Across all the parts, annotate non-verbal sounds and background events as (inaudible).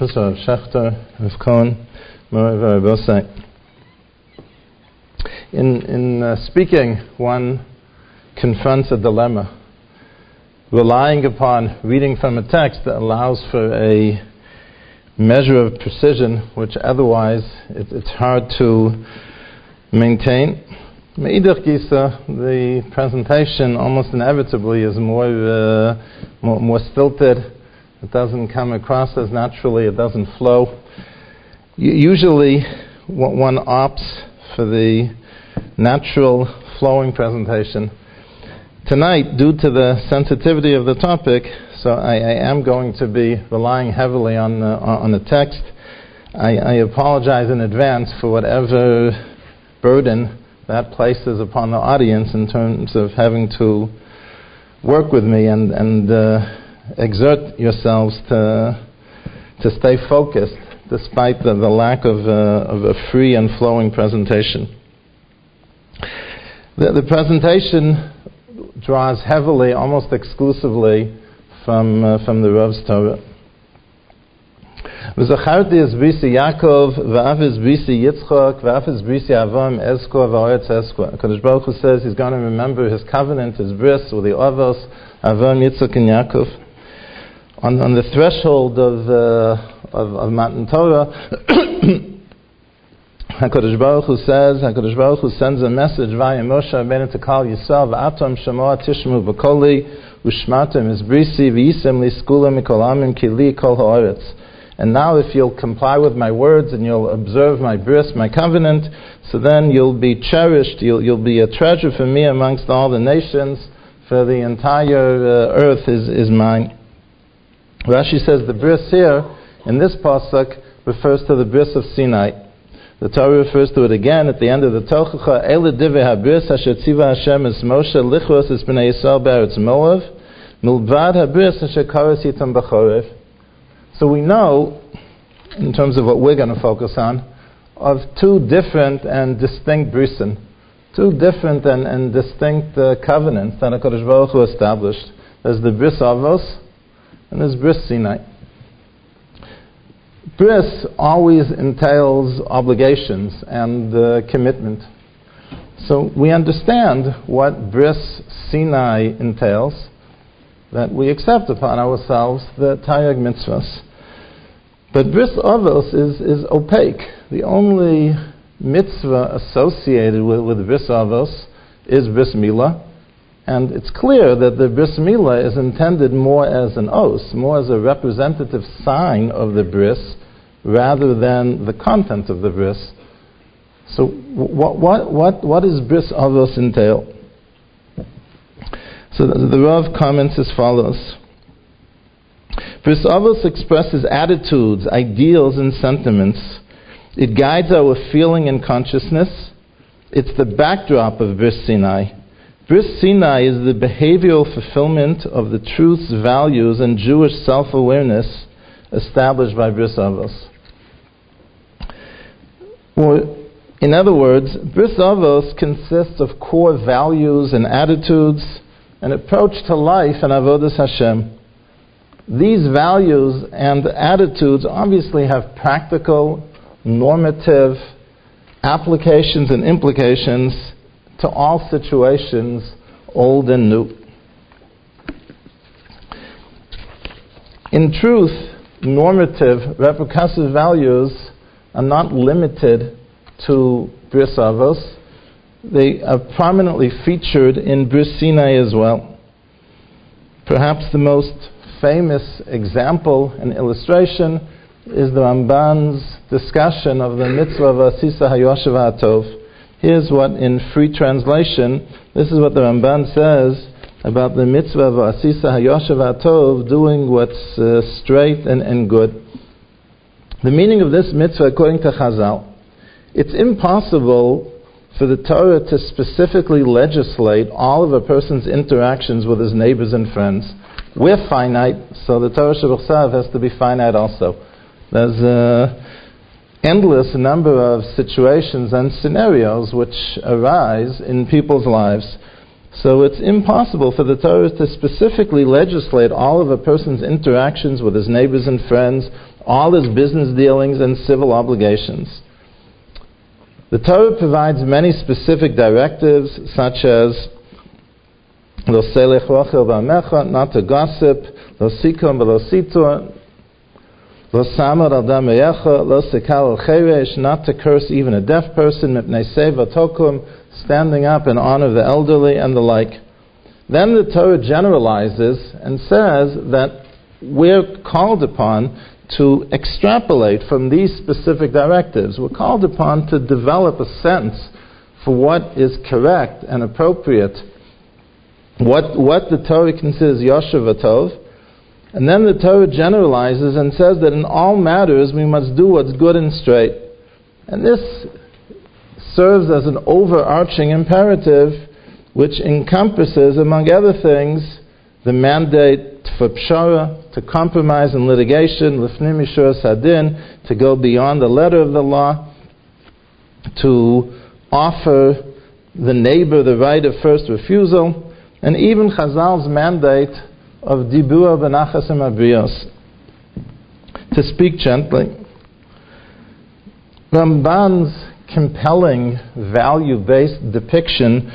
Professor Rav Schechter, Rav Cohen. In, in uh, speaking, one confronts a dilemma. Relying upon reading from a text that allows for a measure of precision, which otherwise it, it's hard to maintain. Gisa, the presentation almost inevitably is more, uh, more, more stilted. It doesn't come across as naturally. It doesn't flow. usually, one opts for the natural flowing presentation. Tonight, due to the sensitivity of the topic, so I, I am going to be relying heavily on the, on the text. I, I apologize in advance for whatever burden that places upon the audience in terms of having to work with me and, and uh, exert yourselves to, to stay focused despite the, the lack of, uh, of a free and flowing presentation. The, the presentation draws heavily, almost exclusively, from, uh, from the Rav's Torah. וזכרתי es bisi Yaakov, ואף es bisi Yitzchak, ואף es bisi Avam, Eskor, v'oretz Eskor. HaKadosh Baruch Hu says he's going to remember his covenant, his bris, with the Avos, Avam, Yitzchak, and Yaakov. On, on the threshold of, uh, of, of Matan Torah, (coughs) HaKadosh Baruch Hu says, HaKadosh Baruch Hu sends a message via Moshe Rabbeinu to call Yisrael, v'atom shamoa tishmu v'koli, u'shmatem izbrisi v'yisem liskula mikol kili kol ha'oretz. And now if you'll comply with my words and you'll observe my bris, my covenant, so then you'll be cherished, you'll, you'll be a treasure for me amongst all the nations, for the entire uh, earth is, is mine. Rashi says the bris here, in this pasuk, refers to the bris of Sinai. The Torah refers to it again at the end of the Tochacha. Habris tziva Hashem es Moshe lichros es b'nei Yisrael Moav milvad habris karas yitam b'chorev. So we know, in terms of what we're going to focus on, of two different and distinct brisen, two different and, and distinct uh, covenants that HaKadosh Baruch Hu established. There's the bris Avos and there's bris Sinai. Bris always entails obligations and uh, commitment. So we understand what Bris Sinai entails, that we accept upon ourselves the Taryag mitzvahs. But Bris Avos is, is opaque. The only mitzvah associated with, with Bris Avos is Bris Milah. And it's clear that the bris milah is intended more as an oath, more as a representative sign of the bris, rather than the content of the bris. So, what, what, what, what does bris avos entail? So, the, the Rav comments as follows. Bris avos expresses attitudes, ideals, and sentiments. It guides our feeling and consciousness. It's the backdrop of Bris Sinai. Bris Sinai is the behavioral fulfillment of the truths, values, and Jewish self awareness established by Bris Avos. In other words, Bris Avos consists of core values and attitudes, an approach to life and Avodas Hashem. These values and attitudes obviously have practical, normative applications and implications to all situations, old and new. In truth, normative, repercussive values are not limited to Bris Avos. They are prominently featured in Bris Sinai as well. Perhaps the most famous example and illustration is the Ramban's discussion of the mitzvah of Asisa Hayoshev. Here's what, in free translation, this is what the Ramban says about the mitzvah of Asisa Hayoshev Atov, doing what's uh, straight and, and good. The meaning of this mitzvah, according to Chazal, it's impossible for the Torah to specifically legislate all of a person's interactions with his neighbors and friends. We're finite, so the Torah Shabbat has to be finite also. There's an endless number of situations and scenarios which arise in people's lives. So it's impossible for the Torah to specifically legislate all of a person's interactions with his neighbors and friends, all his business dealings and civil obligations. The Torah provides many specific directives, such as not to gossip, not to curse even a deaf person, standing up in honor of the elderly and the like. Then the Torah generalizes and says that we're called upon to extrapolate from these specific directives. We're called upon to develop a sense for what is correct and appropriate, what, what the Torah considers Yoshev Tov, and then the Torah generalizes and says that in all matters we must do what's good and straight. And this serves as an overarching imperative which encompasses, among other things, the mandate for pshara, to compromise in litigation, lifnim mishur sadin, to go beyond the letter of the law, to offer the neighbor the right of first refusal, and even Chazal's mandate of dibur benachasim abrios, to speak gently. Ramban's compelling value-based depiction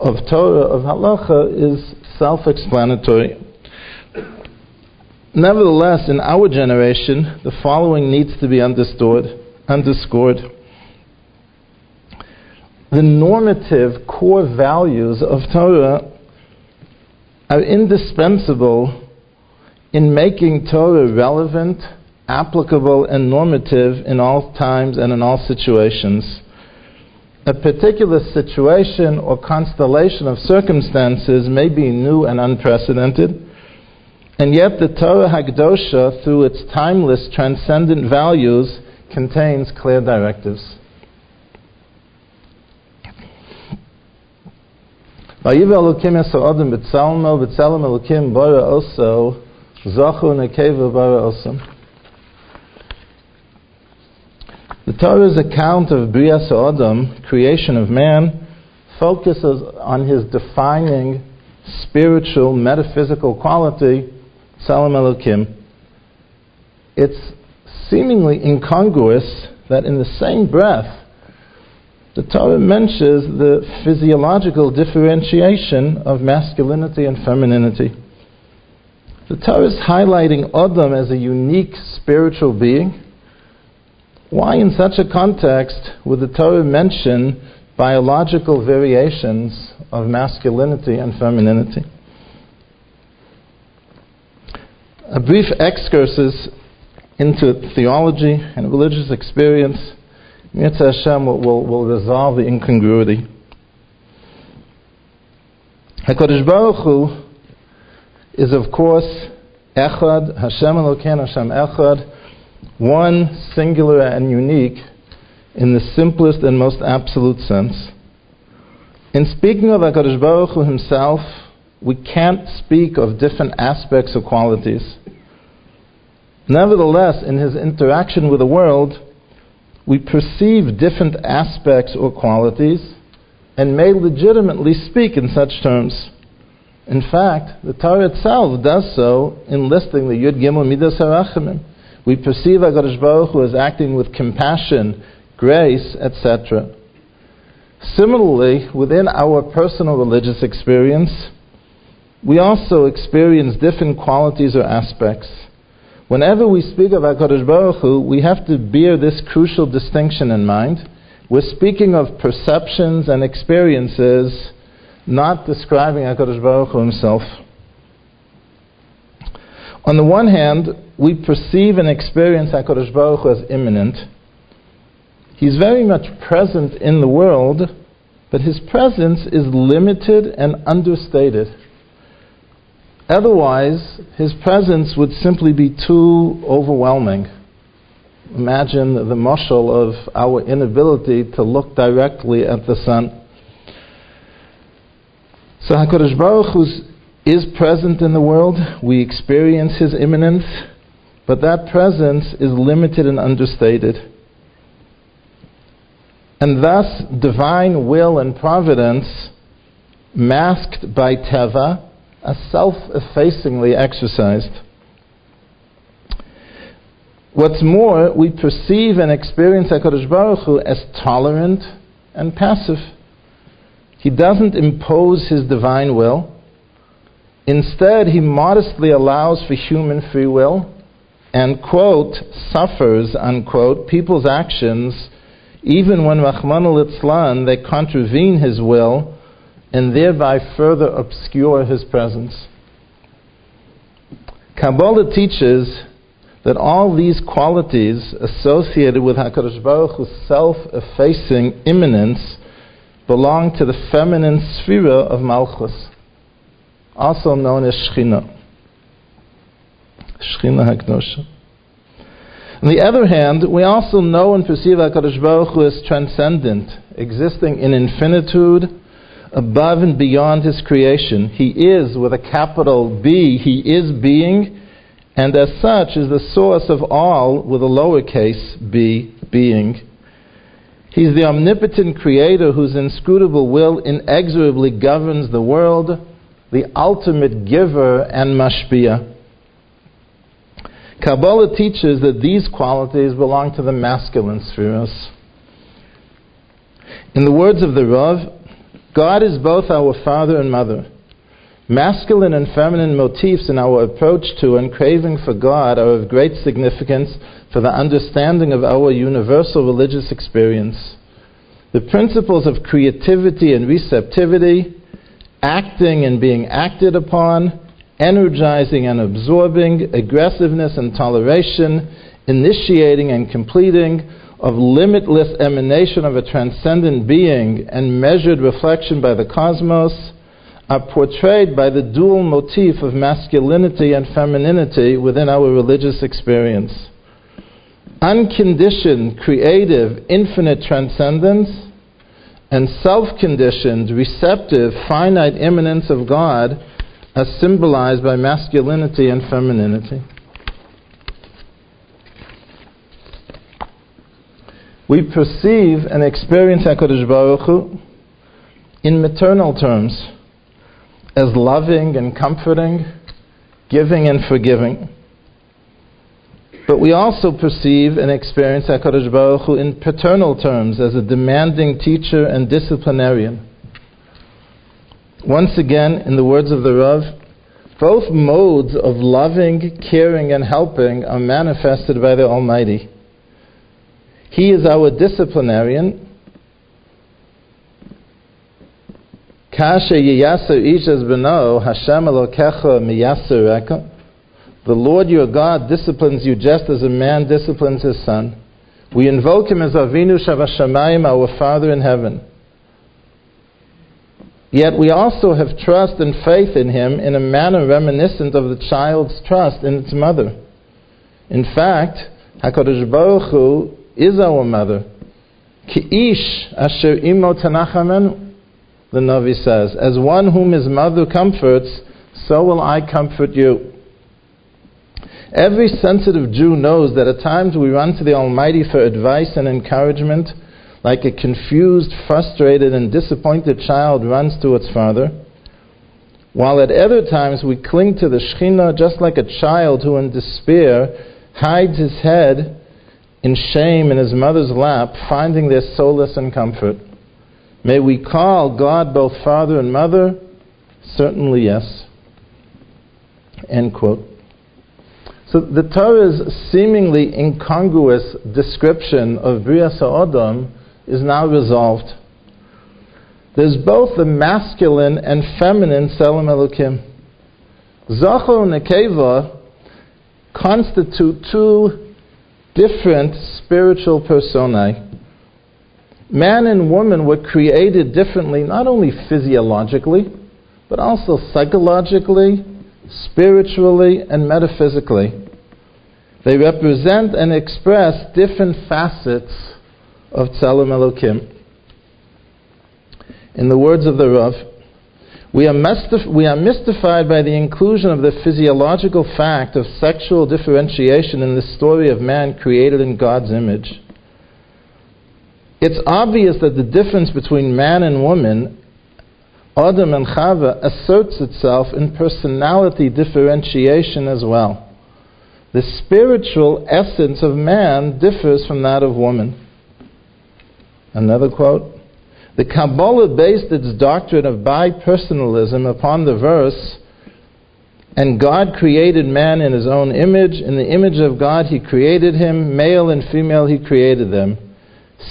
of Torah, of halacha, is self-explanatory. Nevertheless, in our generation, the following needs to be understood, underscored. The normative core values of Torah are indispensable in making Torah relevant, applicable, and normative in all times and in all situations a particular situation or constellation of circumstances may be new and unprecedented, and yet the Torah Hagdosha, through its timeless, transcendent values, contains clear directives. The Torah's account of Brias Adam, creation of man, focuses on his defining spiritual, metaphysical quality, Tzelem Elokim. It's seemingly incongruous that in the same breath, the Torah mentions the physiological differentiation of masculinity and femininity. The Torah is highlighting Adam as a unique spiritual being why, in such a context, would the Torah mention biological variations of masculinity and femininity? A brief excursus into theology and religious experience, Mitzvah Hashem will, will, will resolve the incongruity. HaKadosh Baruch Hu is, of course, Echad, Hashem Elokein, Hashem Echad, one, singular and unique, in the simplest and most absolute sense. In speaking of HaKadosh Baruch Hu himself, we can't speak of different aspects or qualities. Nevertheless, in his interaction with the world, we perceive different aspects or qualities and may legitimately speak in such terms. In fact, the Torah itself does so in listing the Yud Gimel Midas HaRachamim we perceive HaKadosh Baruch Hu as acting with compassion, grace, etc. Similarly, within our personal religious experience, we also experience different qualities or aspects. Whenever we speak of HaKadosh Baruch Hu, we have to bear this crucial distinction in mind. We're speaking of perceptions and experiences, not describing HaKadosh Baruch Hu himself. On the one hand, we perceive and experience HaKadosh Baruch Hu as immanent. He's very much present in the world, but his presence is limited and understated. Otherwise, his presence would simply be too overwhelming. Imagine the mushal of our inability to look directly at the sun. So HaKadosh Baruch Hu is present in the world. We experience his immanence but that presence is limited and understated. And thus, divine will and providence masked by Teva, are self effacingly exercised. What's more, we perceive and experience HaKadosh Baruch Hu as tolerant and passive. He doesn't impose his divine will. Instead, he modestly allows for human free will and, quote, suffers, unquote, people's actions even when Rahman al they contravene his will and thereby further obscure his presence. Kabbalah teaches that all these qualities associated with HaKadosh Baruch Hu's self-effacing immanence belong to the feminine sphere of Malchus, also known as Shechina. Shechina HaKdosha. On the other hand, we also know and perceive HaKadosh Baruch Hu as transcendent, existing in infinitude, above and beyond His creation. He is, with a capital B, He is being, and as such is the source of all, with a lowercase b, being. He's the omnipotent creator whose inscrutable will inexorably governs the world, the ultimate giver and mashpia. Kabbalah teaches that these qualities belong to the masculine spheres. In the words of the Rav, God is both our father and mother. Masculine and feminine motifs in our approach to and craving for God are of great significance for the understanding of our universal religious experience. The principles of creativity and receptivity, acting and being acted upon, energizing and absorbing, aggressiveness and toleration, initiating and completing, of limitless emanation of a transcendent being and measured reflection by the cosmos, are portrayed by the dual motif of masculinity and femininity within our religious experience. Unconditioned, creative, infinite transcendence, and self conditioned, receptive, finite immanence of God as symbolized by masculinity and femininity. We perceive and experience HaKadosh Baruch Hu in maternal terms as loving and comforting, giving and forgiving. But we also perceive and experience HaKadosh Baruch Hu in paternal terms as a demanding teacher and disciplinarian. Once again, in the words of the Rav, both modes of loving, caring, and helping are manifested by the Almighty. He is our disciplinarian. The Lord your God disciplines you just as a man disciplines his son. We invoke him as Avinu Shebashamayim, our Father in heaven. Yet we also have trust and faith in him in a manner reminiscent of the child's trust in its mother. In fact, HaKadosh Baruch Hu is our mother. Ki'ish asher imo tanachamen, the Navi says, as one whom his mother comforts, so will I comfort you. Every sensitive Jew knows that at times we run to the Almighty for advice and encouragement like a confused, frustrated, and disappointed child runs to its father, while at other times we cling to the Shekhinah just like a child who, in despair, hides his head in shame in his mother's lap, finding their solace and comfort. May we call God both Father and Mother? Certainly, yes. End quote. So the Torah's seemingly incongruous description of Bria Sa'odam is now resolved. There's both the masculine and feminine Tzelem Elokim. Zachor and Nekeva constitute two different spiritual personae. Man and woman were created differently, not only physiologically, but also psychologically, spiritually, and metaphysically. They represent and express different facets of Tzelem Elokim. In the words of the Rav, we are, mystif- we are mystified by the inclusion of the physiological fact of sexual differentiation in the story of man created in God's image. It's obvious that the difference between man and woman Adam and Chava asserts itself in personality differentiation as well. The spiritual essence of man differs from that of woman. Another quote The Kabbalah based its doctrine of bipersonalism upon the verse, and God created man in his own image. In the image of God, he created him, male and female, he created them.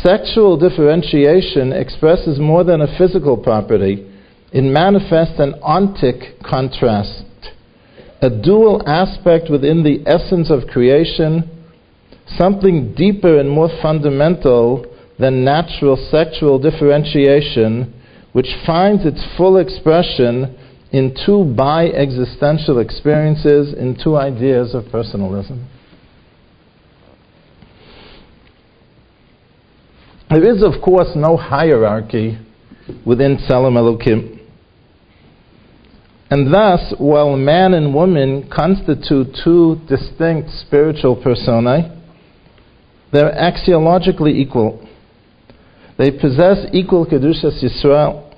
Sexual differentiation expresses more than a physical property, it manifests an ontic contrast a dual aspect within the essence of creation, something deeper and more fundamental than natural sexual differentiation, which finds its full expression in two bi existential experiences, in two ideas of personalism. There is, of course, no hierarchy within Tselem Elokim. And thus, while man and woman constitute two distinct spiritual personae, they're axiologically equal. They possess equal Kedushas Yisrael.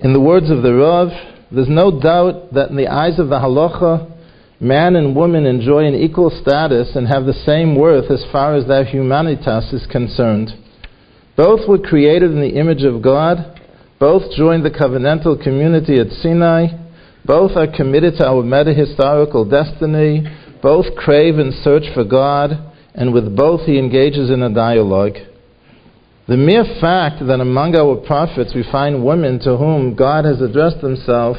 In the words of the Rav, there's no doubt that in the eyes of the Halacha, man and woman enjoy an equal status and have the same worth as far as their humanitas is concerned. Both were created in the image of God. Both joined the covenantal community at Sinai both are committed to our meta-historical destiny. Both crave and search for God, and with both he engages in a dialogue. The mere fact that among our prophets we find women to whom God has addressed himself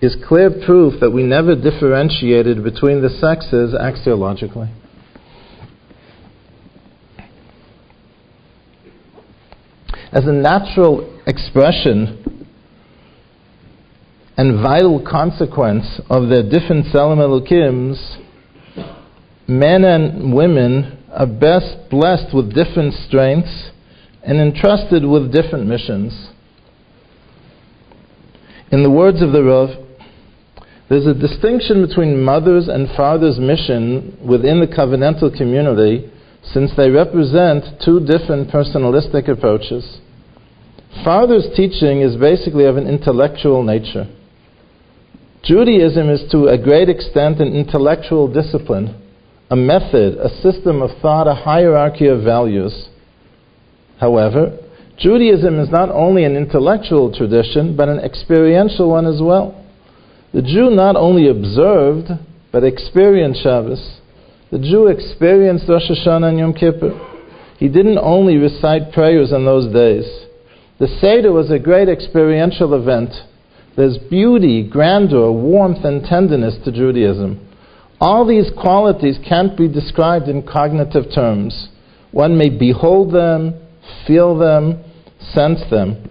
is clear proof that we never differentiated between the sexes axiologically. As a natural expression and vital consequence of their different Elokims, men and women are best blessed with different strengths and entrusted with different missions. In the words of the Rav, there's a distinction between mother's and father's mission within the covenantal community since they represent two different personalistic approaches. Father's teaching is basically of an intellectual nature. Judaism is to a great extent an intellectual discipline, a method, a system of thought, a hierarchy of values. However, Judaism is not only an intellectual tradition, but an experiential one as well. The Jew not only observed, but experienced Shabbos. The Jew experienced Rosh Hashanah and Yom Kippur. He didn't only recite prayers in those days. The Seder was a great experiential event there's beauty, grandeur, warmth, and tenderness to Judaism. All these qualities can't be described in cognitive terms. One may behold them, feel them, sense them.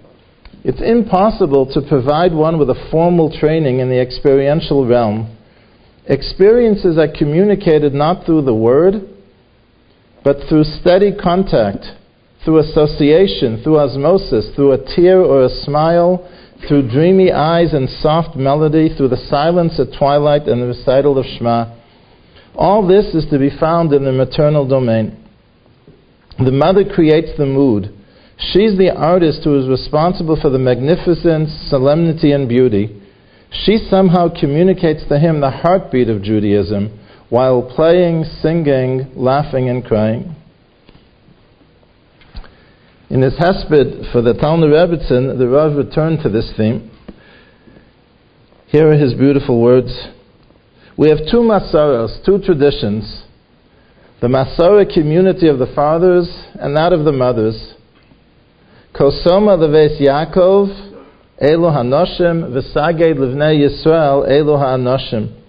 It's impossible to provide one with a formal training in the experiential realm. Experiences are communicated not through the word, but through steady contact, through association, through osmosis, through a tear or a smile, through dreamy eyes and soft melody, through the silence at twilight and the recital of Shema. All this is to be found in the maternal domain. The mother creates the mood. She's the artist who is responsible for the magnificence, solemnity, and beauty. She somehow communicates to him the heartbeat of Judaism while playing, singing, laughing, and crying. In his hesped for the Talner Rebbitzin, the Rav returned to this theme. Here are his beautiful words. We have two masaras, two traditions. The Masorah community of the fathers and that of the mothers. Kosoma leves Yaakov, Elo Hanoshim, V'saged Livnei Yisrael, Elo Hanoshim.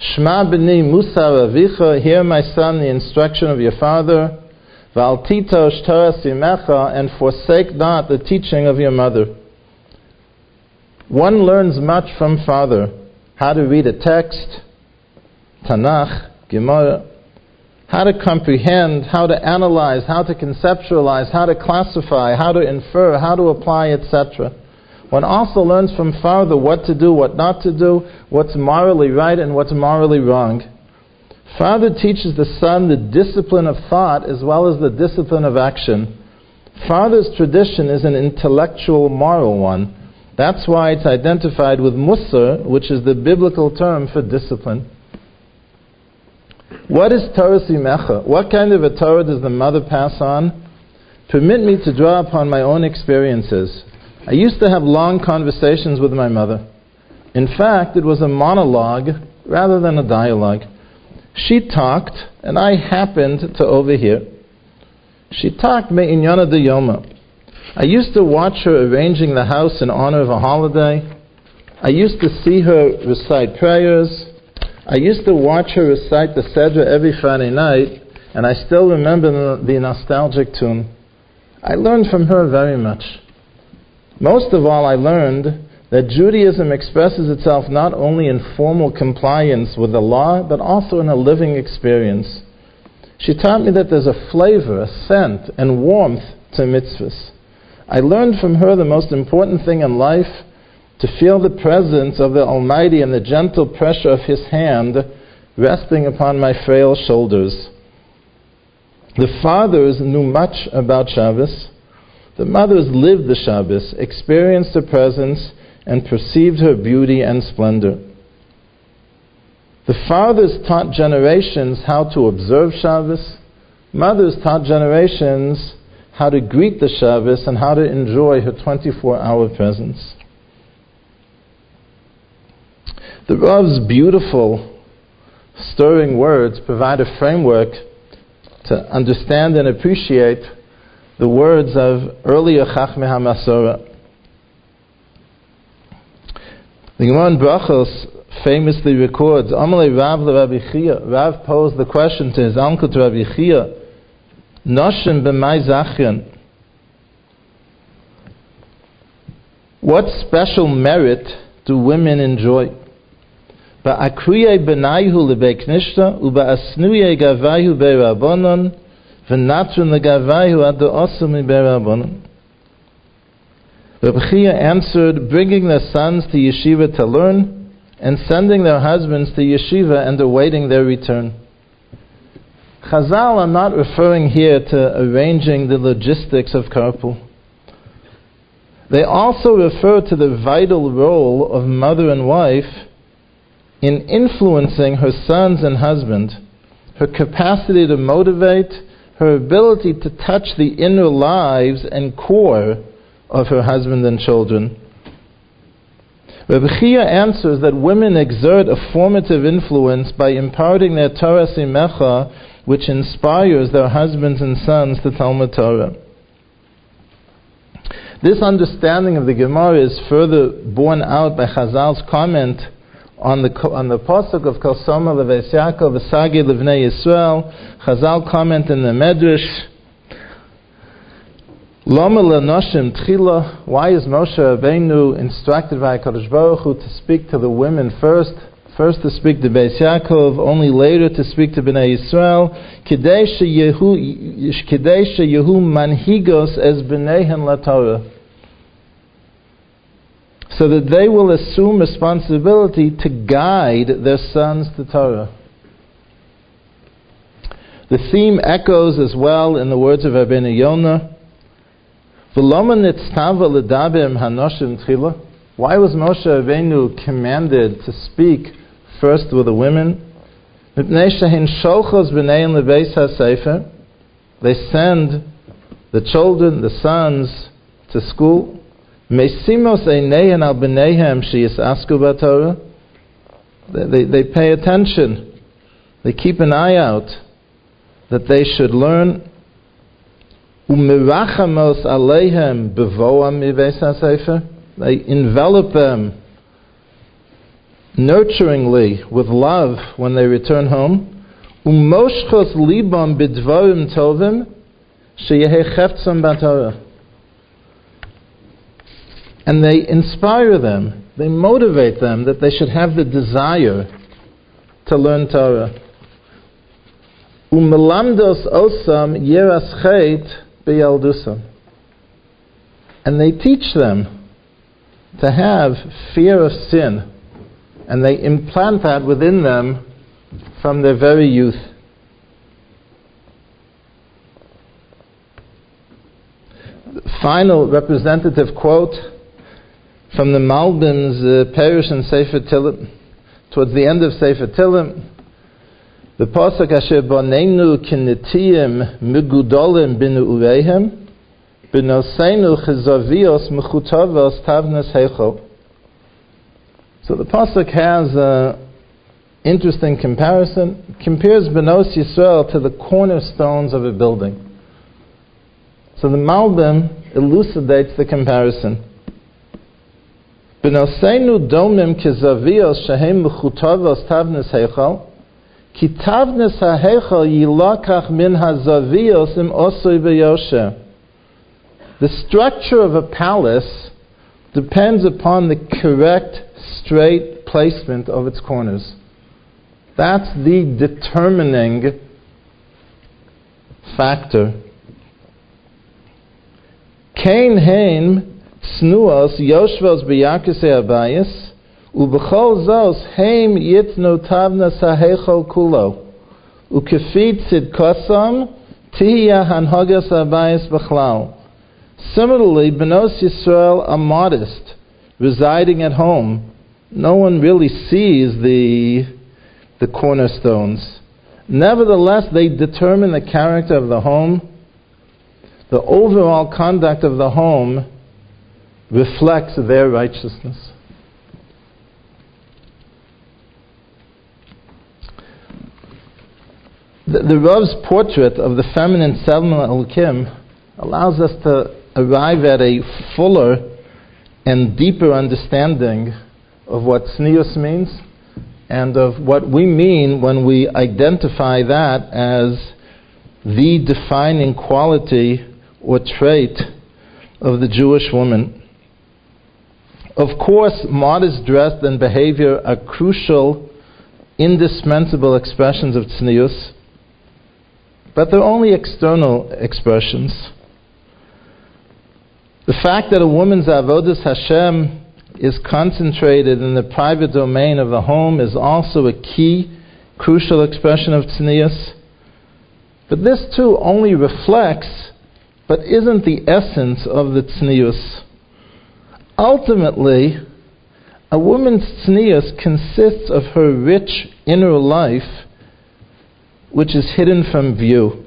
Shma b'ni Musar Avicha, hear my son the instruction of your father. Valtitosh Toras Imecha, and forsake not the teaching of your mother. One learns much from father how to read a text, Tanakh, Gemara, how to comprehend, how to analyze, how to conceptualize, how to classify, how to infer, how to apply, etc. One also learns from father what to do, what not to do, what's morally right and what's morally wrong. Father teaches the son the discipline of thought as well as the discipline of action. Father's tradition is an intellectual, moral one. That's why it's identified with Musar, which is the biblical term for discipline. What is Toras Imecha? What kind of a Torah does the mother pass on? Permit me to draw upon my own experiences. I used to have long conversations with my mother. In fact, it was a monologue rather than a dialogue. She talked, and I happened to overhear. She talked me inyana de yoma. I used to watch her arranging the house in honor of a holiday. I used to see her recite prayers. I used to watch her recite the Sedra every Friday night, and I still remember the nostalgic tune. I learned from her very much. Most of all, I learned that Judaism expresses itself not only in formal compliance with the law, but also in a living experience. She taught me that there's a flavor, a scent, and warmth to mitzvahs. I learned from her the most important thing in life to feel the presence of the Almighty and the gentle pressure of His hand resting upon my frail shoulders. The fathers knew much about Shabbos. The mothers lived the Shabbos, experienced the presence, and perceived her beauty and splendor. The fathers taught generations how to observe Shabbos. Mothers taught generations how to greet the Shabbos and how to enjoy her 24 hour presence. The Rav's beautiful, stirring words provide a framework to understand and appreciate the words of earlier Chachmei HaMasora. The Gemara in Brachos famously records, Amalei Rav Rabbi Chia. Rav posed the question to his uncle to Rabbi Chia, Noshim b'mai zachyan. What special merit do women enjoy? Ba'akriyei benayhu lebei knishta, uba'asnuyei gavayhu be'rabonon, v'natrun legavayhu ad osam be'rabonon. Rabbi Chia answered, bringing their sons to yeshiva to learn, and sending their husbands to yeshiva and awaiting their return. Chazal are not referring here to arranging the logistics of carpool. They also refer to the vital role of mother and wife in influencing her sons and husband, her capacity to motivate, her ability to touch the inner lives and core of her husband and children. Rabbi Chia answers that women exert a formative influence by imparting their Toras Imecha, which inspires their husbands and sons to Talmud Torah. This understanding of the Gemara is further borne out by Chazal's comment on the on the pasuk of Kosoma Leves Yaakov V'Sagi Levnei Yisrael. Chazal comment in the Medrash Lenoshim Tchila, why is Moshe Rabbeinu instructed by Kadosh Baruch Hu to speak to the women first, first to speak to Beis Yaakov, only later to speak to Bnei Yisrael, Kedei Yehu kedayshe yehu Manhigos as Bneihen La Torah, so that they will assume responsibility to guide their sons to Torah. The theme echoes as well in the words of Rabbeinu Yonah, why was Moshe Rabbeinu commanded to speak first with the women? They send the children, the sons, to school. They, they, they pay attention. They keep an eye out that they should learn Bevoam They envelop them nurturingly with love when they return home. Libam tovim batorah. And they inspire them, they motivate them that they should have the desire to learn Torah. Umelamdos osam Be'eldusa. And they teach them to have fear of sin, and they implant that within them from their very youth. final representative quote from the Malbim's uh, in Sefer Tehillim, towards the end of Sefer Tehillim, the pasuk asher bonenu kinetiyim migudolim binu ureihem benoseinu chizavios mechutavos tavnes heichel. So the pasuk has an interesting comparison. It Compares Benos Yisrael to the cornerstones of a building. So the Malbim elucidates the comparison. Benoseinu domim kizavios shehem mechutavos tavnes heichel Kitavnes ha'hechel yilakach min hazavios im b'yosher. The structure of a palace depends upon the correct, straight placement of its corners. That's the determining factor. Kain snuos yoshvos ובכל זos הם יתנו תבנה סהיכל כולו, וכפי צדקוסם תהיה הנהגס הbayis בכלל. Similarly, Benos Yisrael are modest, residing at home. No one really sees the, the cornerstones. Nevertheless, they determine the character of the home. The overall conduct of the home reflects their righteousness. The, the Rav's portrait of the feminine Tzelem Elokim allows us to arrive at a fuller and deeper understanding of what tznius means and of what we mean when we identify that as the defining quality or trait of the Jewish woman. Of course, modest dress and behavior are crucial, indispensable expressions of tznius, but they're only external expressions. The fact that a woman's avodas Hashem is concentrated in the private domain of the home is also a key, crucial expression of tznius. But this too only reflects, but isn't the essence of the tznius. Ultimately, a woman's tznius consists of her rich inner life which is hidden from view.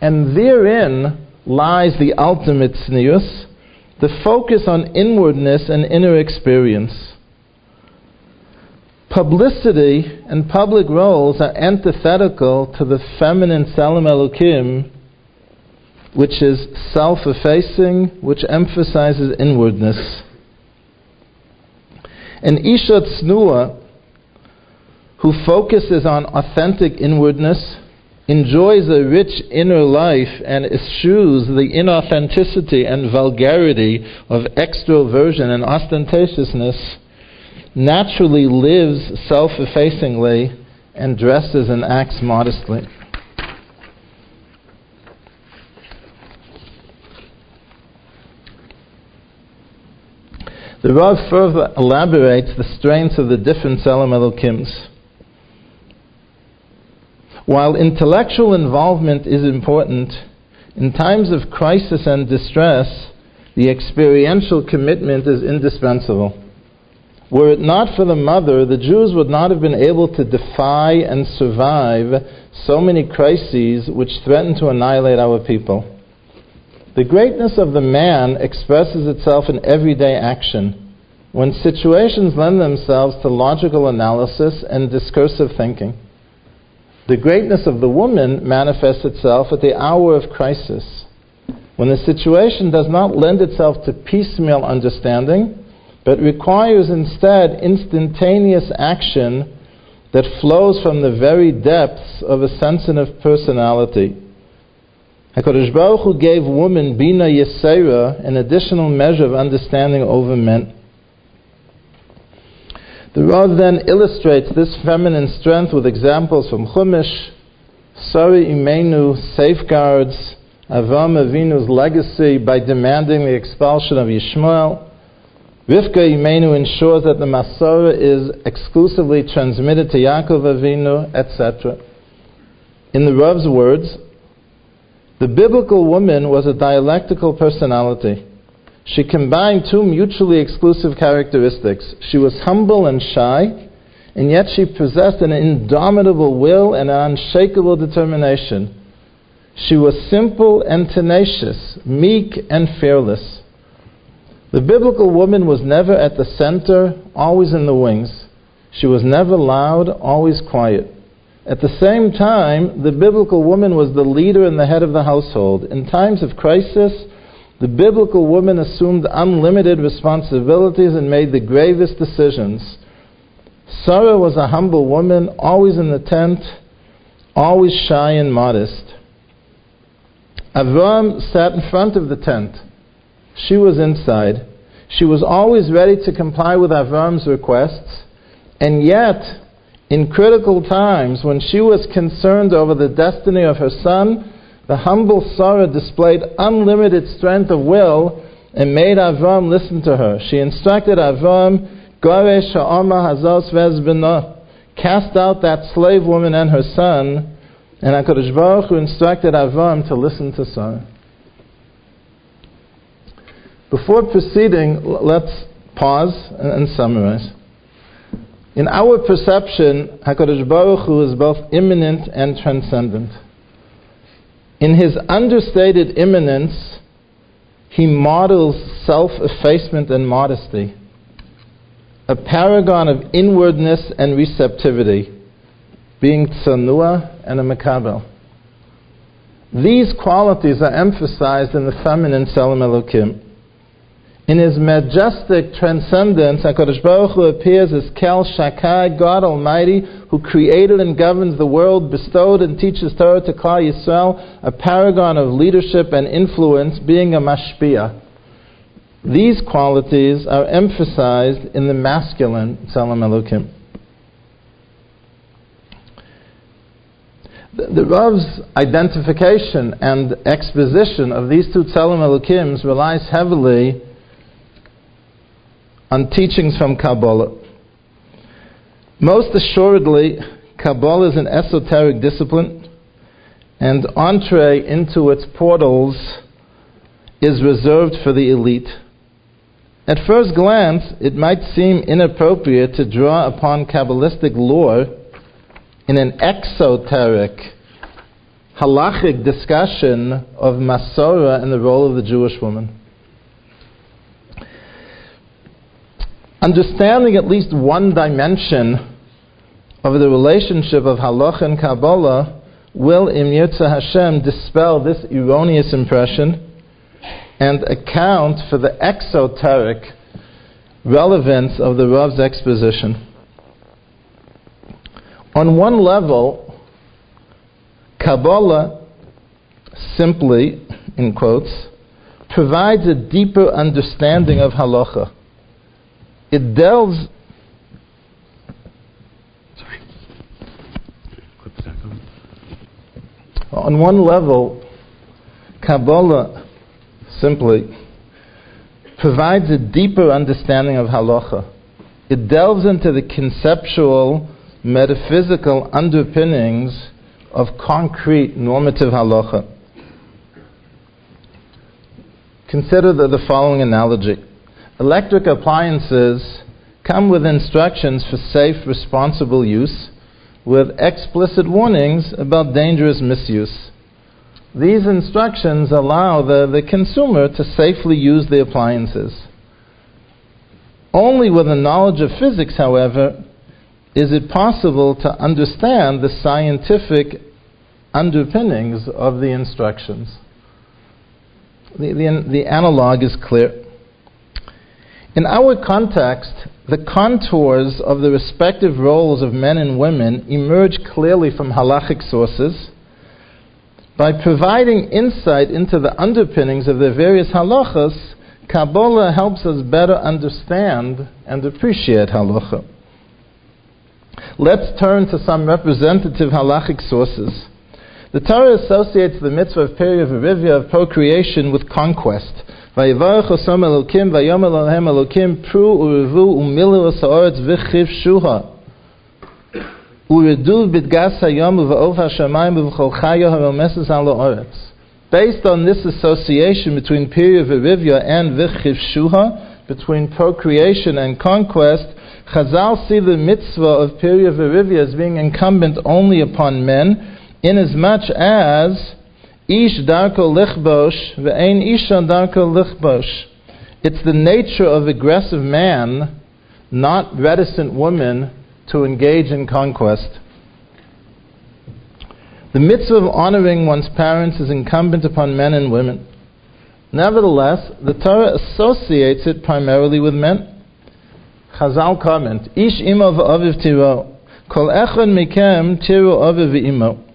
And therein lies the ultimate tznius, the focus on inwardness and inner experience. Publicity and public roles are antithetical to the feminine Tzelem Elokim, which is self effacing, which emphasizes inwardness. And Isha Tznuah who focuses on authentic inwardness, enjoys a rich inner life, and eschews the inauthenticity and vulgarity of extroversion and ostentatiousness, naturally lives self effacingly and dresses and acts modestly. The Rav further elaborates the strengths of the different Tzelem Elokims. While intellectual involvement is important, in times of crisis and distress, the experiential commitment is indispensable. Were it not for the mother, the Jews would not have been able to defy and survive so many crises which threaten to annihilate our people. The greatness of the man expresses itself in everyday action, when situations lend themselves to logical analysis and discursive thinking. The greatness of the woman manifests itself at the hour of crisis, when the situation does not lend itself to piecemeal understanding, but requires instead instantaneous action that flows from the very depths of a sensitive personality. HaKadosh Baruch Hu gave woman Bina Yesera an additional measure of understanding over men. The Rav then illustrates this feminine strength with examples from Chumash. Sari Imenu safeguards Avraham Avinu's legacy by demanding the expulsion of Yishmael. Rivka Imenu ensures that the Masorah is exclusively transmitted to Yaakov Avinu, etc. In the Rav's words, The biblical woman was a dialectical personality. She combined two mutually exclusive characteristics. She was humble and shy, and yet she possessed an indomitable will and an unshakable determination. She was simple and tenacious, meek and fearless. The biblical woman was never at the center, always in the wings. She was never loud, always quiet. At the same time, the biblical woman was the leader and the head of the household. In times of crisis, the biblical woman assumed unlimited responsibilities and made the gravest decisions. Sarah was a humble woman, always in the tent, always shy and modest. Avram sat in front of the tent. She was inside. She was always ready to comply with Avram's requests, and yet, in critical times, when she was concerned over the destiny of her son, the humble Sarah displayed unlimited strength of will and made Avram listen to her. She instructed Avram, Goresh ha'ama hazos vezbina, cast out that slave woman and her son, and HaKadosh Baruch Hu instructed Avram to listen to Sarah. Before proceeding, let's pause and, and summarize. In our perception, HaKadosh Baruch Hu is both immanent and transcendent. In his understated immanence, he models self effacement and modesty, a paragon of inwardness and receptivity, being tsanua and a makabel. These qualities are emphasized in the feminine Tzelem Elokim. In his majestic transcendence, HaKadosh Baruch Hu appears as Kel Shakai, God Almighty, who created and governs the world, bestowed and teaches Torah to Klal Yisrael, a paragon of leadership and influence, being a mashpia. These qualities are emphasized in the masculine Tzelem Elokim. The, the Rav's identification and exposition of these two Tzelem Elokims relies heavily on teachings from Kabbalah. Most assuredly, Kabbalah is an esoteric discipline, and entree into its portals is reserved for the elite. At first glance, it might seem inappropriate to draw upon Kabbalistic lore in an exoteric, halachic discussion of Masorah and the role of the Jewish woman. Understanding at least one dimension of the relationship of halacha and Kabbalah will, in Yirtzeh Hashem, dispel this erroneous impression and account for the exoteric relevance of the Rav's exposition. On one level, Kabbalah simply, in quotes, provides a deeper understanding of halacha it delves. Sorry. On one level, Kabbalah simply provides a deeper understanding of halacha. It delves into the conceptual, metaphysical underpinnings of concrete normative halacha. Consider the, the following analogy. Electric appliances come with instructions for safe, responsible use with explicit warnings about dangerous misuse. These instructions allow the, the consumer to safely use the appliances. Only with a knowledge of physics, however, is it possible to understand the scientific underpinnings of the instructions. The, the, the analog is clear. In our context, the contours of the respective roles of men and women emerge clearly from halachic sources by providing insight into the underpinnings of the various halachas. Kabbalah helps us better understand and appreciate halacha. Let's turn to some representative halachic sources. The Torah associates the mitzvah of period of procreation with conquest. ויברך עושם אלוקים ויאמר להם אלוקים פרו ורבו ומילאו את הארץ וכבשוה ורדו בדגס היום ובעוף השמיים ובכל חיו הרומסס על הארץ. Based on this association between Pirya Virivya and Vichivshuha, between procreation and conquest, Chazal see the mitzvah of Pirya Virivya as being incumbent only upon men, inasmuch as Ish darko lichbosh ve'ein isha darko lichbosh. It's the nature of aggressive man, not reticent woman, to engage in conquest. The mitzvah of honoring one's parents is incumbent upon men and women. Nevertheless, the Torah associates it primarily with men. Chazal comment, Ish ima v'aviv tiro, kol echad mikem tiro aviv v'imo.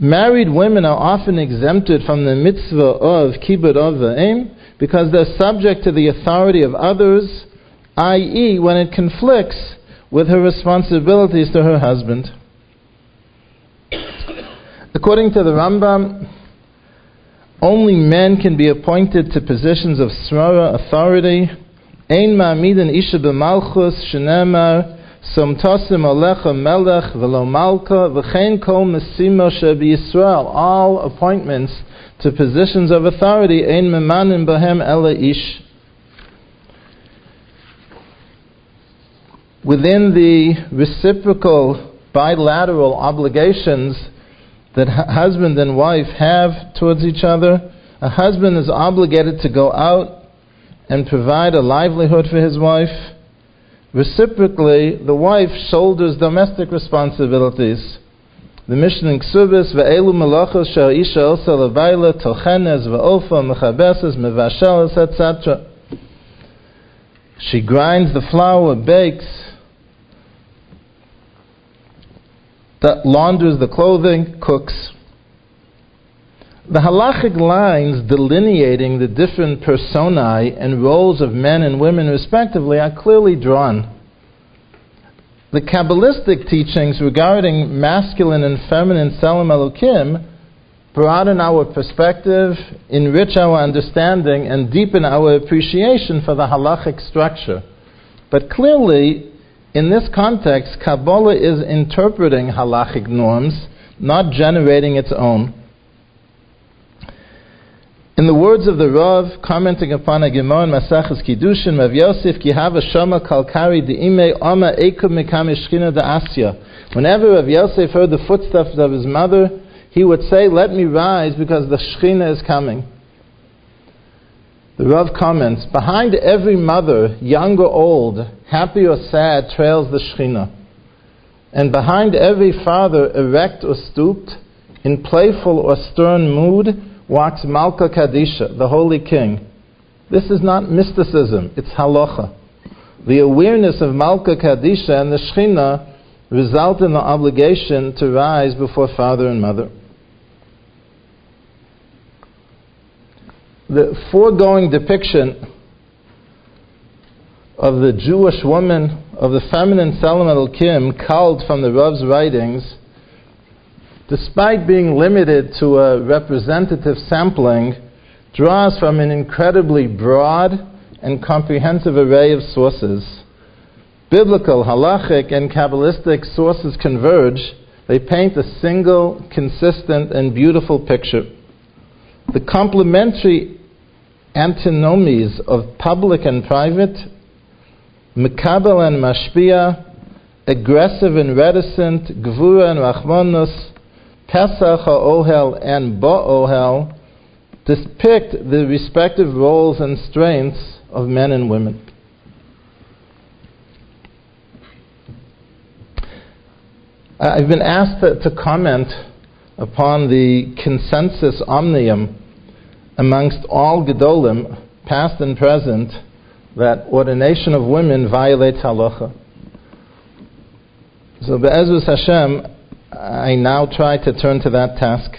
Married women are often exempted from the mitzvah of kibud av va'em because they're subject to the authority of others, i.e., when it conflicts with her responsibilities to her husband. According to the Rambam, only men can be appointed to positions of srara authority. Ein ma'amidin isha b'malchus shenemar somtosim alecha melech v'lo malka v'chein kol mesimo Yisrael. All appointments to positions of authority ein memanim bahem ela ish. Within the reciprocal bilateral obligations that husband and wife have towards each other. A husband is obligated to go out and provide a livelihood for his wife. Reciprocally, the wife shoulders domestic responsibilities. The Mishnah in Ksubis, Ve'elu melachos shel isha osa levaila, tochenes, ve'ofa, mechabeses, mevasheles, etc. She grinds the flour, bakes, that launders the clothing, cooks. The halachic lines delineating the different personae and roles of men and women respectively are clearly drawn. The Kabbalistic teachings regarding masculine and feminine Tzelem Elokim broaden our perspective, enrich our understanding, and deepen our appreciation for the halachic structure. But clearly, in this context, Kabbalah is interpreting halachic norms, not generating its own. In the words of the Rav, commenting upon a Gemara in Maseches Kiddushin, Rav Yosef, ki hava shama kalkari ime ama ekum mikame shchina da asya. Whenever Rav Yosef heard the footsteps of his mother, he would say, let me rise because the shchina is coming. The Rav comments, behind every mother, young or old, happy or sad, trails the Shekhinah. And behind every father, erect or stooped, in playful or stern mood, walks Malka Kadisha, the Holy King. This is not mysticism, it's halacha. The awareness of Malka Kadisha and the Shekhinah result in the obligation to rise before father and mother. the foregoing depiction of the Jewish woman, of the feminine Tzelem Elokim, culled from the Rav's writings, despite being limited to a representative sampling, draws from an incredibly broad and comprehensive array of sources. Biblical, halachic, and Kabbalistic sources converge. They paint a single, consistent, and beautiful picture. The complementary antinomies of public and private, Mekabel and Mashpia, aggressive and reticent, Gvura and Rachmanus, Pesach Ohel and Ohel, depict the respective roles and strengths of men and women. I've been asked to comment upon the consensus omnium amongst all Gedolim, past and present, that ordination of women violates halacha. So, Be'ezus Hashem, I now try to turn to that task.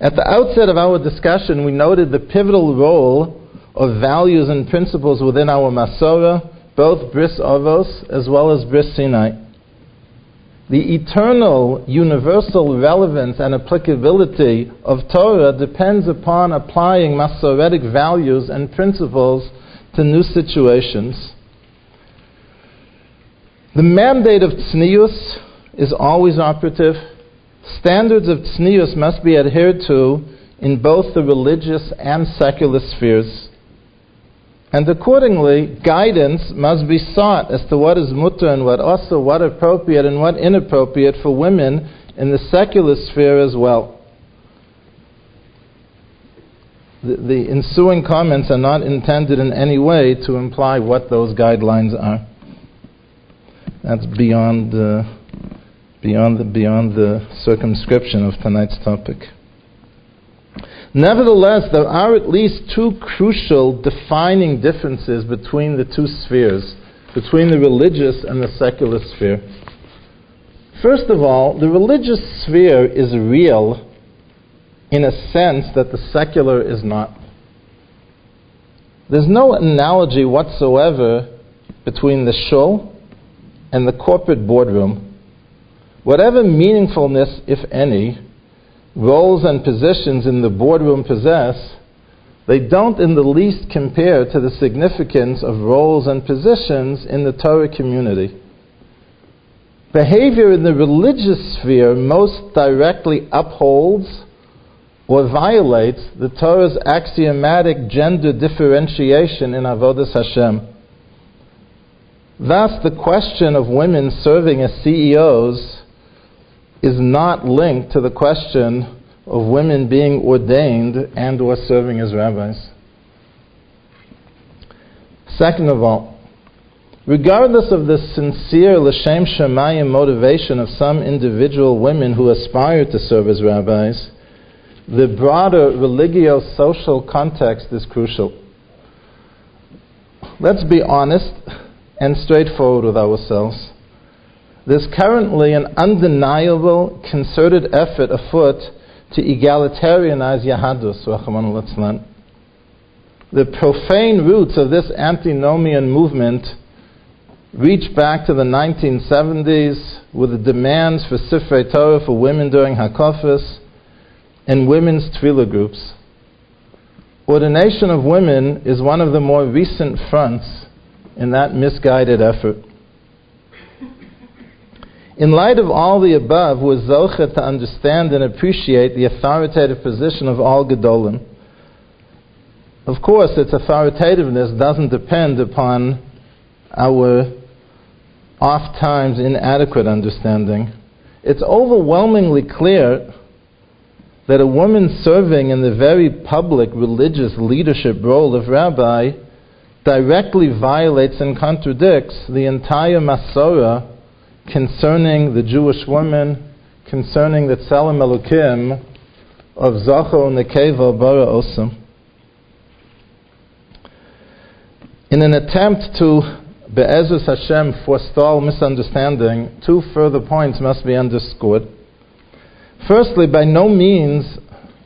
At the outset of our discussion, we noted the pivotal role of values and principles within our Masorah, both Bris Avos as well as Bris Sinai. The eternal, universal relevance and applicability of Torah depends upon applying Masoretic values and principles to new situations. The mandate of tznius is always operative. Standards of tznius must be adhered to in both the religious and secular spheres. And accordingly, guidance must be sought as to what is mutter and what also, what appropriate and what inappropriate for women in the secular sphere as well. The, the ensuing comments are not intended in any way to imply what those guidelines are. That's beyond, uh, beyond, the, beyond the circumscription of tonight's topic. Nevertheless, there are at least two crucial defining differences between the two spheres, between the religious and the secular sphere. First of all, the religious sphere is real in a sense that the secular is not. There's no analogy whatsoever between the shul and the corporate boardroom. Whatever meaningfulness, if any, roles and positions in the boardroom possess, they don't in the least compare to the significance of roles and positions in the Torah community. Behavior in the religious sphere most directly upholds or violates the Torah's axiomatic gender differentiation in Avodas Hashem. Thus, the question of women serving as CEOs is not linked to the question of women being ordained and or serving as rabbis. Second of all, regardless of the sincere L'Shem Shemayim motivation of some individual women who aspire to serve as rabbis, the broader religio-social context is crucial. Let's be honest and straightforward with ourselves. There's currently an undeniable concerted effort afoot to egalitarianize Yahadus, The profane roots of this antinomian movement reach back to the 1970s with the demands for Sifrei Torah for women during Hakafis and women's tefillah groups. Ordination of women is one of the more recent fronts in that misguided effort. In light of all the above, was Zocha to understand and appreciate the authoritative position of all Gedolim. Of course, its authoritativeness doesn't depend upon our oft times inadequate understanding. It's overwhelmingly clear that a woman serving in the very public religious leadership role of rabbi directly violates and contradicts the entire Masorah concerning the Jewish woman, concerning the Tzelem Elokim of Zacho Nekeva Bara Osam. In an attempt to Be'ezus Hashem forestall misunderstanding, two further points must be underscored. Firstly, by no means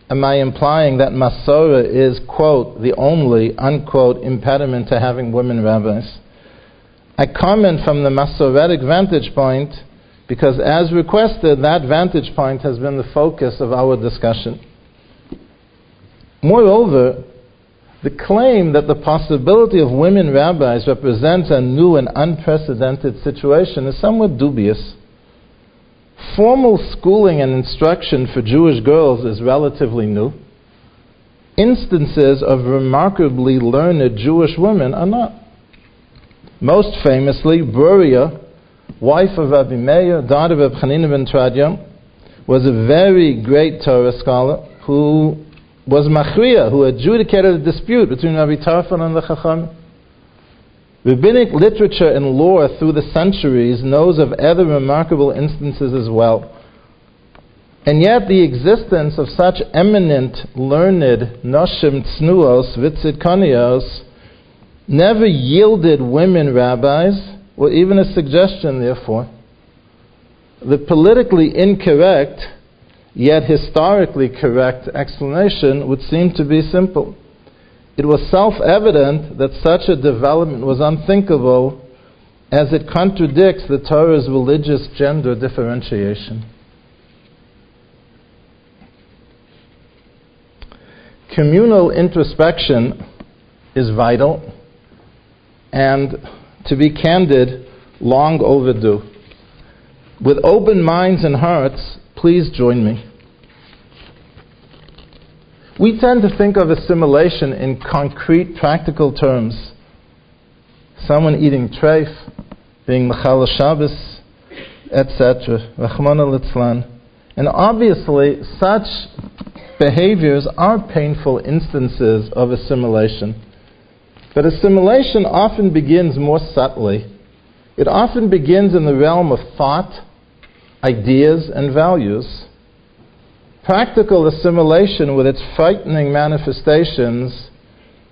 am I implying that Masorah is, quote, the only, unquote, impediment to having women rabbis. I comment from the Masoretic vantage point because, as requested, that vantage point has been the focus of our discussion. Moreover, the claim that the possibility of women rabbis represents a new and unprecedented situation is somewhat dubious. Formal schooling and instruction for Jewish girls is relatively new. Instances of remarkably learned Jewish women are not. Most famously, Bruria, wife of Rabbi Meir, daughter of Chanina ben Teradyon, was a very great Torah scholar who was Machriya, who adjudicated a dispute between Rabbi Tarfon and the Chacham. Rabbinic literature and lore through the centuries knows of other remarkable instances as well. And yet, the existence of such eminent, learned, noshim tznuos, vitzidkonios, never yielded women rabbis, or even a suggestion, therefore. The politically incorrect, yet historically correct explanation would seem to be simple. It was self evident that such a development was unthinkable as it contradicts the Torah's religious gender differentiation. Communal introspection is vital and, to be candid, long overdue. With open minds and hearts, please join me. We tend to think of assimilation in concrete, practical terms. Someone eating treif, being Mechal Shabbos, etc. And obviously, such behaviors are painful instances of assimilation. But assimilation often begins more subtly. It often begins in the realm of thought, ideas, and values. Practical assimilation, with its frightening manifestations,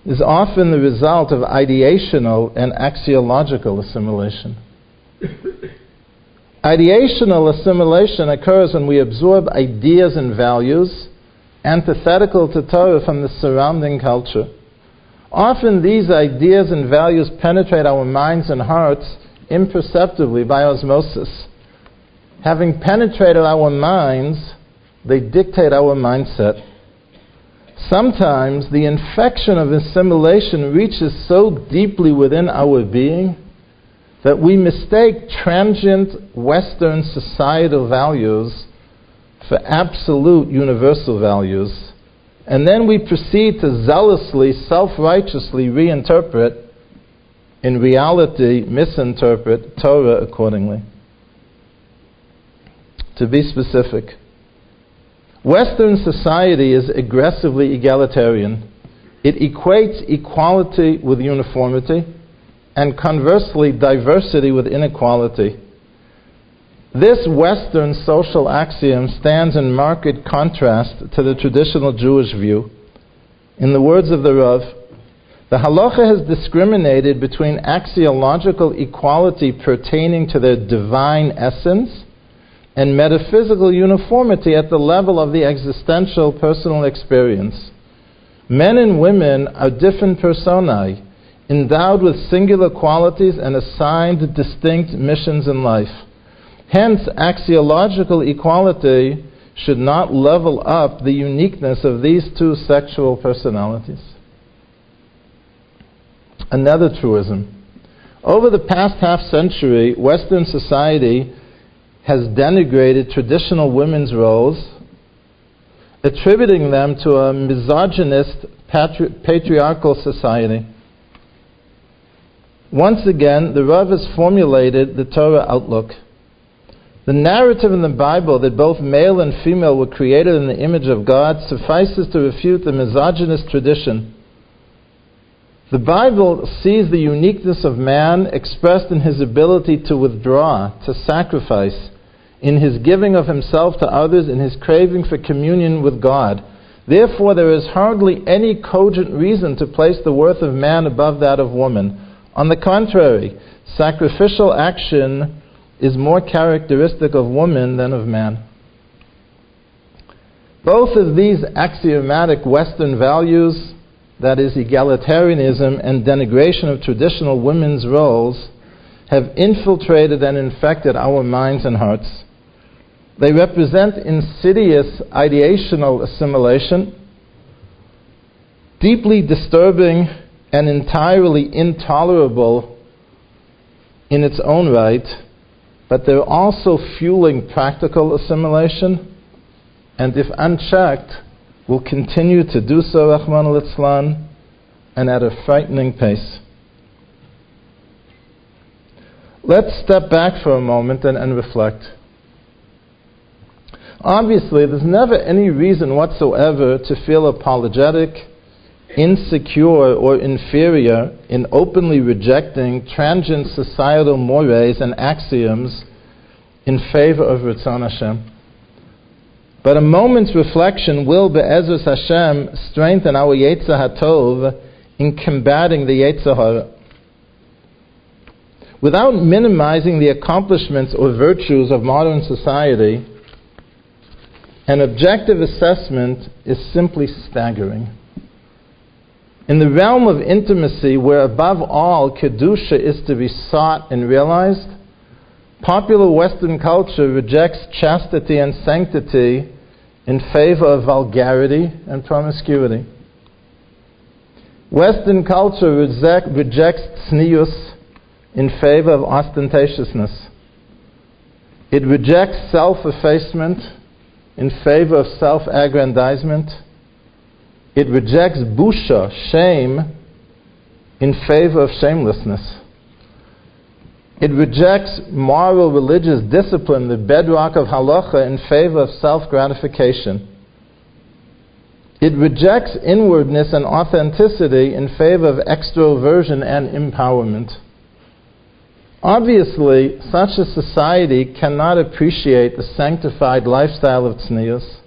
is often the result of ideational and axiological assimilation. (coughs) ideational assimilation occurs when we absorb ideas and values antithetical to Torah from the surrounding culture. Often these ideas and values penetrate our minds and hearts imperceptibly by osmosis. Having penetrated our minds, they dictate our mindset. Sometimes the infection of assimilation reaches so deeply within our being that we mistake transient Western societal values for absolute universal values, and then we proceed to zealously, self righteously reinterpret, in reality, misinterpret Torah accordingly. To be specific, Western society is aggressively egalitarian. It equates equality with uniformity, and conversely, diversity with inequality. This Western social axiom stands in marked contrast to the traditional Jewish view. In the words of the Rav, the halacha has discriminated between axiological equality pertaining to their divine essence and metaphysical uniformity at the level of the existential personal experience. Men and women are different personae, endowed with singular qualities and assigned distinct missions in life. Hence, axiological equality should not level up the uniqueness of these two sexual personalities. Another truism. Over the past half century, Western society has denigrated traditional women's roles, attributing them to a misogynist, patri- patriarchal society. Once again, the Rav has formulated the Torah outlook. The narrative in the Bible that both male and female were created in the image of God suffices to refute the misogynist tradition. The Bible sees the uniqueness of man expressed in his ability to withdraw, to sacrifice, in his giving of himself to others, in his craving for communion with God. Therefore, there is hardly any cogent reason to place the worth of man above that of woman. On the contrary, sacrificial action is more characteristic of woman than of man. Both of these axiomatic Western values, that is, egalitarianism and denigration of traditional women's roles, have infiltrated and infected our minds and hearts. They represent insidious ideational assimilation, deeply disturbing and entirely intolerable in its own right, but they're also fueling practical assimilation, and if unchecked, will continue to do so, Rahman al and at a frightening pace. Let's step back for a moment and, and reflect. Obviously, there's never any reason whatsoever to feel apologetic, insecure, or inferior in openly rejecting transient societal mores and axioms in favor of Ratzon Hashem. But a moment's reflection will, Be'ezus Hashem, strengthen our Yetzer HaTov in combating the Yetzer. Without minimizing the accomplishments or virtues of modern society, an objective assessment is simply staggering. In the realm of intimacy, where above all Kedusha is to be sought and realized, popular Western culture rejects chastity and sanctity in favor of vulgarity and promiscuity. Western culture reject, rejects tznius in favor of ostentatiousness. It rejects self effacement in favor of self aggrandizement. It rejects busha, shame, in favor of shamelessness. It rejects moral religious discipline, the bedrock of halacha, in favor of self gratification. It rejects inwardness and authenticity in favor of extroversion and empowerment. Obviously, such a society cannot appreciate the sanctified lifestyle of tznius.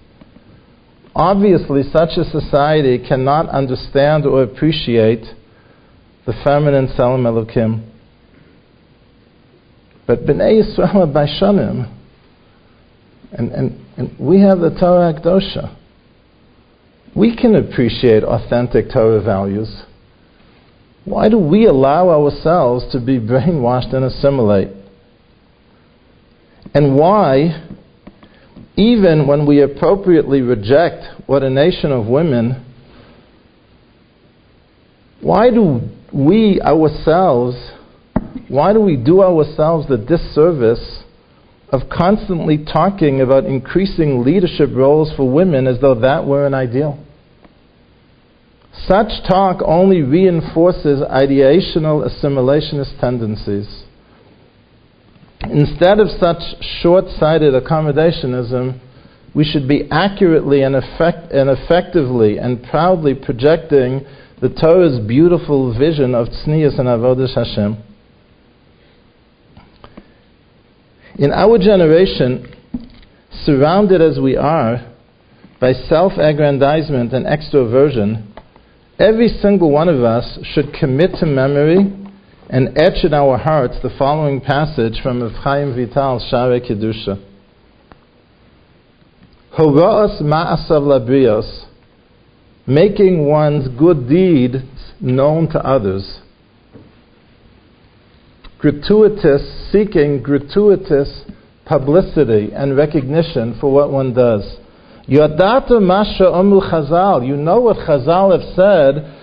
Obviously, such a society cannot understand or appreciate the feminine Tzelem Elokim. But Bnei Yisrael are Baishanim, and, and, and we have the Torah Akdosha. We can appreciate authentic Torah values. Why do we allow ourselves to be brainwashed and assimilate? And why, even when we appropriately reject ordination of women, why do we ourselves, why do we do ourselves the disservice of constantly talking about increasing leadership roles for women as though that were an ideal? Such talk only reinforces ideational assimilationist tendencies. Instead of such short sighted accommodationism, we should be accurately and, effect- and, effectively and proudly projecting the Torah's beautiful vision of tznius and avodah Hashem. In our generation, surrounded as we are by self aggrandizement and extroversion, Every single one of us should commit to memory and etch in our hearts the following passage from Chaim Vital, Shaarei Kedusha. Hora'os ma'asav labrios, making one's good deeds known to others. Gratuitous, seeking gratuitous publicity and recognition for what one does. Yadata Masha Amru Chazal. You know what Chazal have said.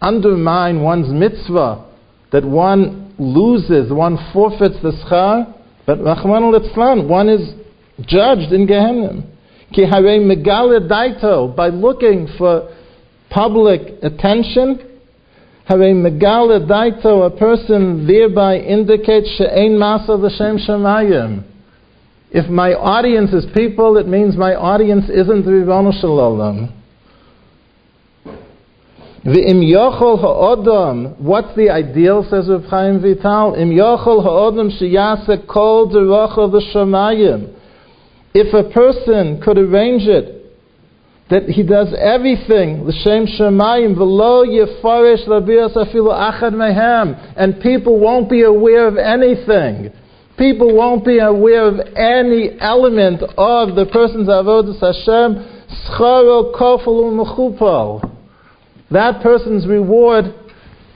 undermine one's mitzvah, that one loses, one forfeits the schar, but Rahman al one is judged in Gehenna. Ki megale by looking for public attention, hare megale daito, a person thereby indicates she'ein masa l'shem shemayim if my audience is people, it means my audience isn't the Rivonu Shalom. V'im yochol ha'odom, what's the ideal, says Reb Chaim Vital? Im yochol ha'odom sheyase kol derochel v'shamayim. If a person could arrange it, that he does everything, l'shem shamayim, v'lo yefarish labias afilu achad mehem, and people won't be aware of anything people won't be aware of any element of the person's avodas Hashem, scharo kofel mechupal. That person's reward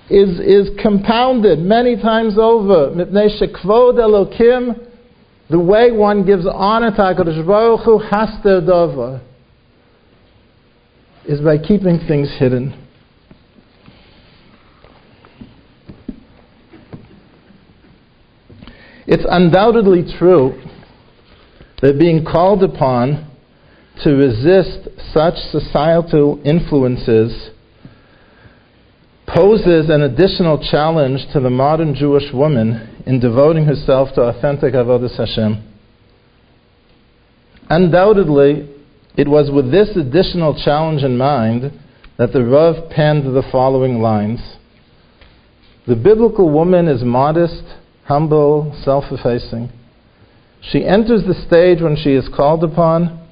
is, is compounded many times over. The way one gives honor to HaKadosh Baruch Hu, haster dover, is by keeping things hidden. It's undoubtedly true that being called upon to resist such societal influences poses an additional challenge to the modern Jewish woman in devoting herself to authentic avodas Hashem. Undoubtedly, it was with this additional challenge in mind that the Rav penned the following lines. The biblical woman is modest, humble, self effacing. She enters the stage when she is called upon,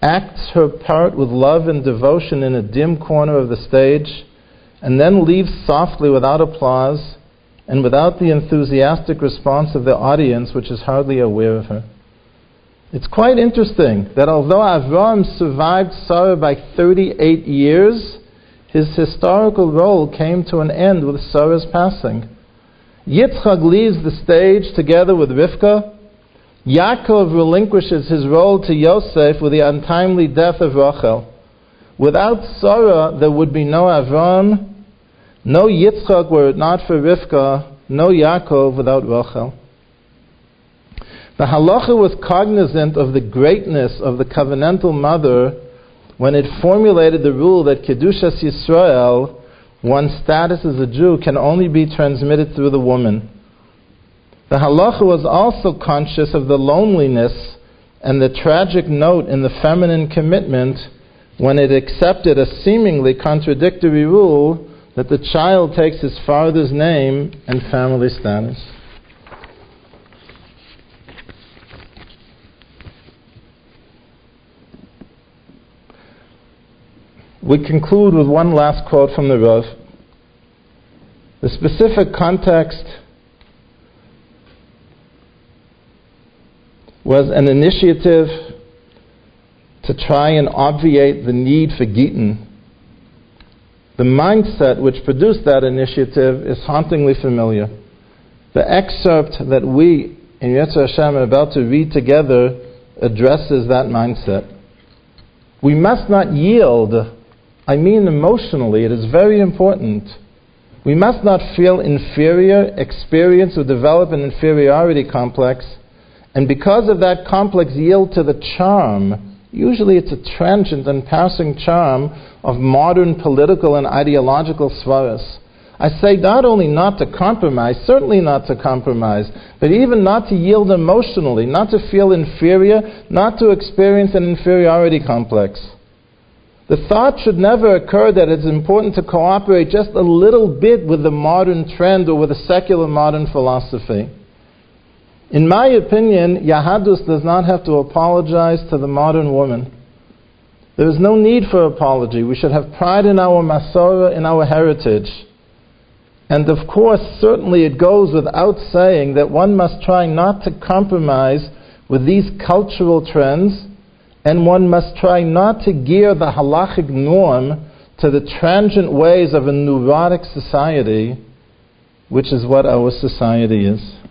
acts her part with love and devotion in a dim corner of the stage, and then leaves softly without applause and without the enthusiastic response of the audience, which is hardly aware of her. It's quite interesting that although Avram survived Sarah by 38 years, his historical role came to an end with Sarah's passing. Yitzchak leaves the stage together with Rivka. Yaakov relinquishes his role to Yosef with the untimely death of Rachel. Without Sarah, there would be no Avram, no Yitzchak were it not for Rivka, no Yaakov without Rachel. The halacha was cognizant of the greatness of the covenantal mother when it formulated the rule that Kedushas Yisrael, one's status as a Jew, can only be transmitted through the woman. The halacha was also conscious of the loneliness and the tragic note in the feminine commitment when it accepted a seemingly contradictory rule that the child takes his father's name and family status. We conclude with one last quote from the Rav. The specific context was an initiative to try and obviate the need for Gittin the mindset which produced that initiative is hauntingly familiar. The excerpt that we in Yirtzeh Hashem are about to read together addresses that mindset. We must not yield, I mean emotionally, it is very important. We must not feel inferior, experience, or develop an inferiority complex, and because of that complex, yield to the charm Usually it's a transient and passing charm of modern political and ideological svaras. I say not only not to compromise, certainly not to compromise, but even not to yield emotionally, not to feel inferior, not to experience an inferiority complex. The thought should never occur that it's important to cooperate just a little bit with the modern trend or with a secular modern philosophy. In my opinion, Yahadus does not have to apologize to the modern woman. There is no need for apology. We should have pride in our Masorah, in our heritage. And of course, certainly it goes without saying that one must try not to compromise with these cultural trends, and one must try not to gear the halachic norm to the transient ways of a neurotic society, which is what our society is.